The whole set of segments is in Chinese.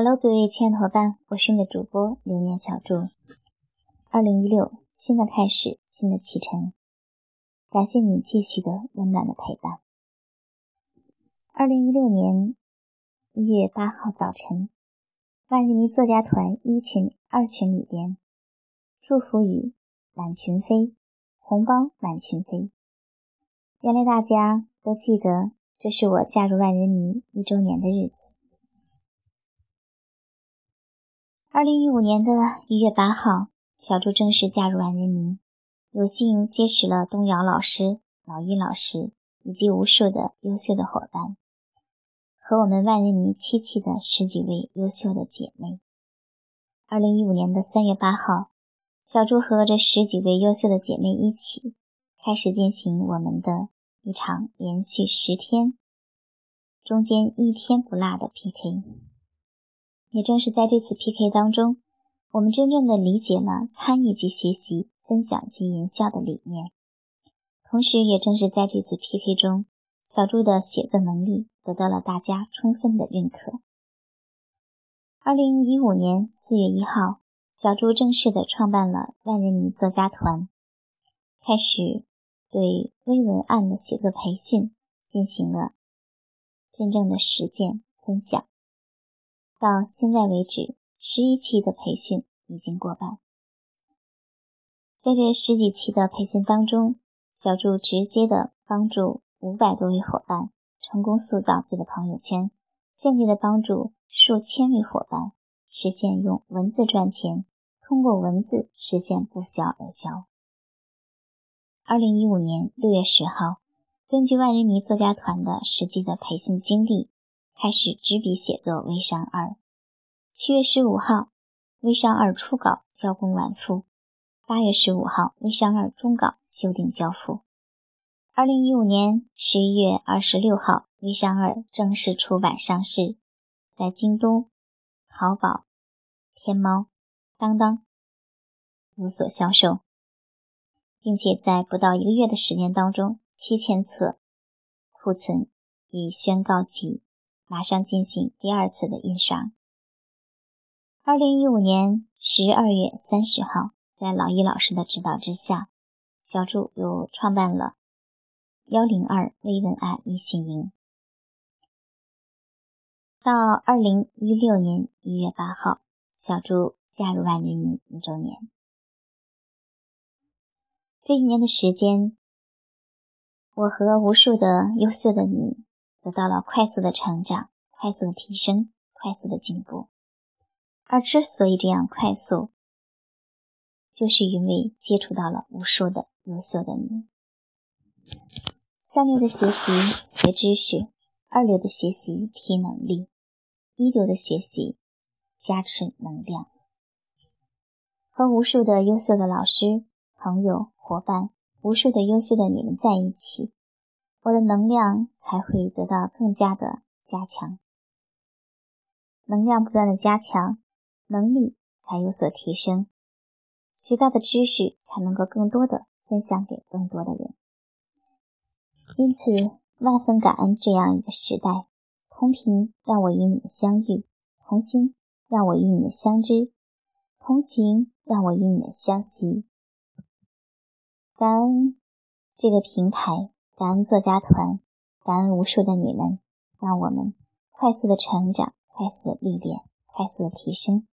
Hello，各位亲爱的伙伴，我是你的主播流年小筑。二零一六，新的开始，新的启程，感谢你继续的温暖的陪伴。二零一六年一月八号早晨，万人迷作家团一群、二群里边，祝福语满群飞，红包满群飞。原来大家都记得，这是我加入万人迷一周年的日子。二零一五年的一月八号，小猪正式加入万人迷，有幸结识了东瑶老师、老一老师以及无数的优秀的伙伴，和我们万人迷七七的十几位优秀的姐妹。二零一五年的三月八号，小猪和这十几位优秀的姐妹一起，开始进行我们的一场连续十天、中间一天不落的 PK。也正是在这次 PK 当中，我们真正的理解了参与及学习、分享及营销的理念。同时，也正是在这次 PK 中，小朱的写作能力得到了大家充分的认可。二零一五年四月一号，小朱正式的创办了万人迷作家团，开始对微文案的写作培训进行了真正的实践分享。到现在为止，十一期的培训已经过半。在这十几期的培训当中，小祝直接的帮助五百多位伙伴成功塑造自己的朋友圈，间接的帮助数千位伙伴实现用文字赚钱，通过文字实现不销而销。二零一五年六月十号，根据万人迷作家团的实际的培训经历。开始执笔写作《微商二》。七月十五号，《微商二》初稿交工完付。八月十五号，《微商二》中稿修订交付。二零一五年十一月二十六号，《微商二》正式出版上市，在京东、淘宝、天猫、当当有所销售，并且在不到一个月的时间当中，七千册库存已宣告急。马上进行第二次的印刷。二零一五年十二月三十号，在老易老师的指导之下，小助又创办了幺零二微文案密训营。到二零一六年一月八号，小助加入万人迷一周年。这一年的时间，我和无数的优秀的你。得到了快速的成长、快速的提升、快速的进步，而之所以这样快速，就是因为接触到了无数的优秀的你。三流的学习学知识，二流的学习提能力，一流的学习加持能量。和无数的优秀的老师、朋友、伙伴，无数的优秀的你们在一起。我的能量才会得到更加的加强，能量不断的加强，能力才有所提升，学到的知识才能够更多的分享给更多的人。因此，万分感恩这样一个时代，同频让我与你们相遇，同心让我与你们相知，同行让我与你们相惜。感恩这个平台。感恩作家团，感恩无数的你们，让我们快速的成长，快速的历练，快速的提升。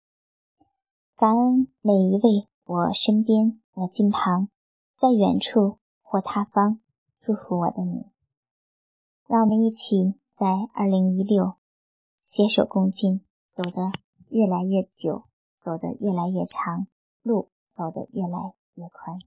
感恩每一位我身边、我近旁、在远处或他方祝福我的你。让我们一起在二零一六携手共进，走得越来越久，走得越来越长，路走得越来越宽。